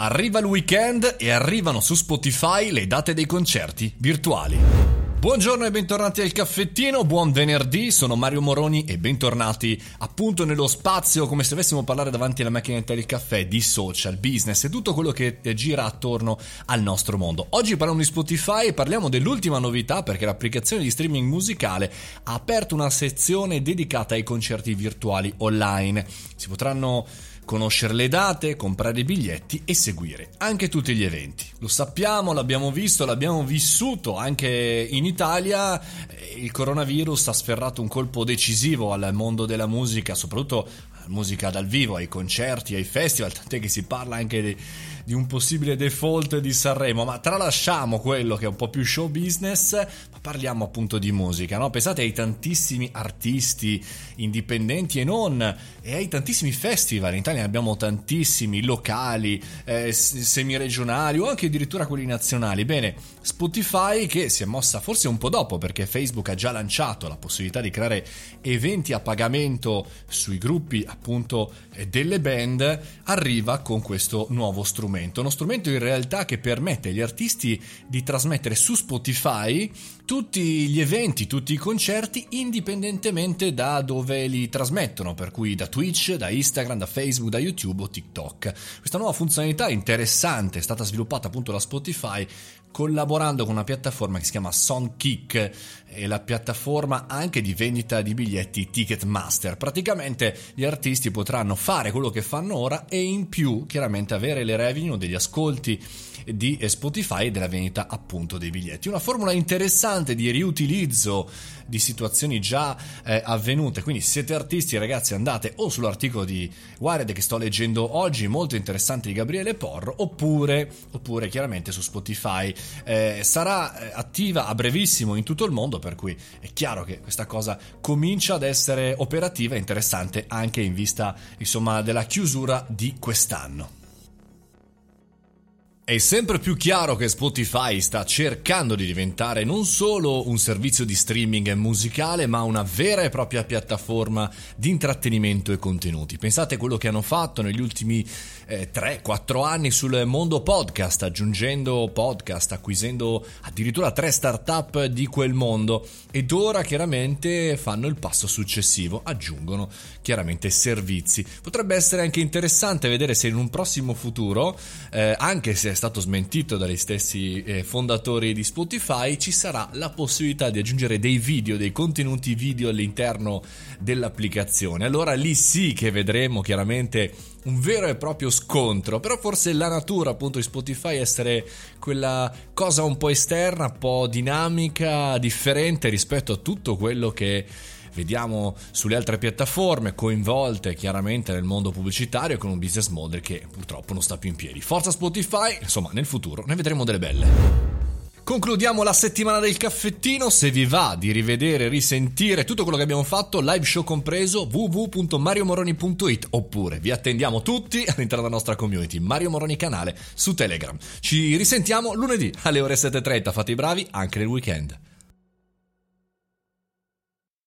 Arriva il weekend e arrivano su Spotify le date dei concerti virtuali. Buongiorno e bentornati al caffettino, buon venerdì, sono Mario Moroni e bentornati appunto nello spazio come se dovessimo parlare davanti alla macchinetta del caffè di social, business e tutto quello che gira attorno al nostro mondo. Oggi parliamo di Spotify e parliamo dell'ultima novità perché l'applicazione di streaming musicale ha aperto una sezione dedicata ai concerti virtuali online. Si potranno conoscere le date, comprare i biglietti e seguire anche tutti gli eventi. Lo sappiamo, l'abbiamo visto, l'abbiamo vissuto anche in Italia. Il coronavirus ha sferrato un colpo decisivo al mondo della musica, soprattutto musica dal vivo, ai concerti, ai festival, tant'è che si parla anche di, di, un possibile default di Sanremo, ma tralasciamo quello che è un po' più show business, ma parliamo appunto di musica, no? Pensate ai tantissimi artisti indipendenti e non, e ai tantissimi festival, in Italia abbiamo tantissimi, locali, eh, semi-regionali o anche addirittura quelli nazionali. Bene, Spotify che si è mossa forse un po' dopo perché Facebook ha già lanciato la possibilità di creare eventi a pagamento sui gruppi appunto eh, delle band arriva con questo nuovo strumento. Uno strumento in realtà che permette agli artisti di trasmettere su Spotify tutti gli eventi, tutti i concerti indipendentemente da dove li trasmettono, per cui da Twitch, da Instagram, da Facebook, da YouTube o TikTok. Questa nuova funzionalità interessante è stata sviluppata appunto da Spotify collaborando con una piattaforma che si chiama Songkick e la piattaforma anche di vendita di biglietti Ticketmaster. Praticamente gli artisti potranno fare quello che fanno ora e in più chiaramente avere le revenue degli ascolti di Spotify e della vendita appunto dei biglietti. Una formula interessante di riutilizzo di situazioni già eh, avvenute. Quindi siete artisti ragazzi andate o sull'articolo di Wired che sto leggendo oggi, molto interessante di Gabriele Porro, oppure, oppure chiaramente su Spotify. Eh, sarà eh, attiva a brevissimo in tutto il mondo, per cui è chiaro che questa cosa comincia ad essere operativa e interessante anche in vista insomma della chiusura di quest'anno. È sempre più chiaro che Spotify sta cercando di diventare non solo un servizio di streaming musicale, ma una vera e propria piattaforma di intrattenimento e contenuti. Pensate a quello che hanno fatto negli ultimi eh, 3-4 anni sul mondo podcast, aggiungendo podcast, acquisendo addirittura tre start-up di quel mondo ed ora chiaramente fanno il passo successivo, aggiungono chiaramente servizi. Potrebbe essere anche interessante vedere se in un prossimo futuro, eh, anche se stato smentito dagli stessi eh, fondatori di Spotify, ci sarà la possibilità di aggiungere dei video, dei contenuti video all'interno dell'applicazione. Allora lì sì che vedremo chiaramente un vero e proprio scontro, però forse la natura appunto di Spotify essere quella cosa un po' esterna, un po' dinamica, differente rispetto a tutto quello che vediamo sulle altre piattaforme coinvolte chiaramente nel mondo pubblicitario con un business model che purtroppo non sta più in piedi. Forza Spotify, insomma nel futuro ne vedremo delle belle. Concludiamo la settimana del caffettino. Se vi va di rivedere, risentire tutto quello che abbiamo fatto, live show compreso, www.mariomoroni.it oppure vi attendiamo tutti all'interno della nostra community Mario Moroni canale su Telegram. Ci risentiamo lunedì alle ore 7.30. Fate i bravi anche nel weekend.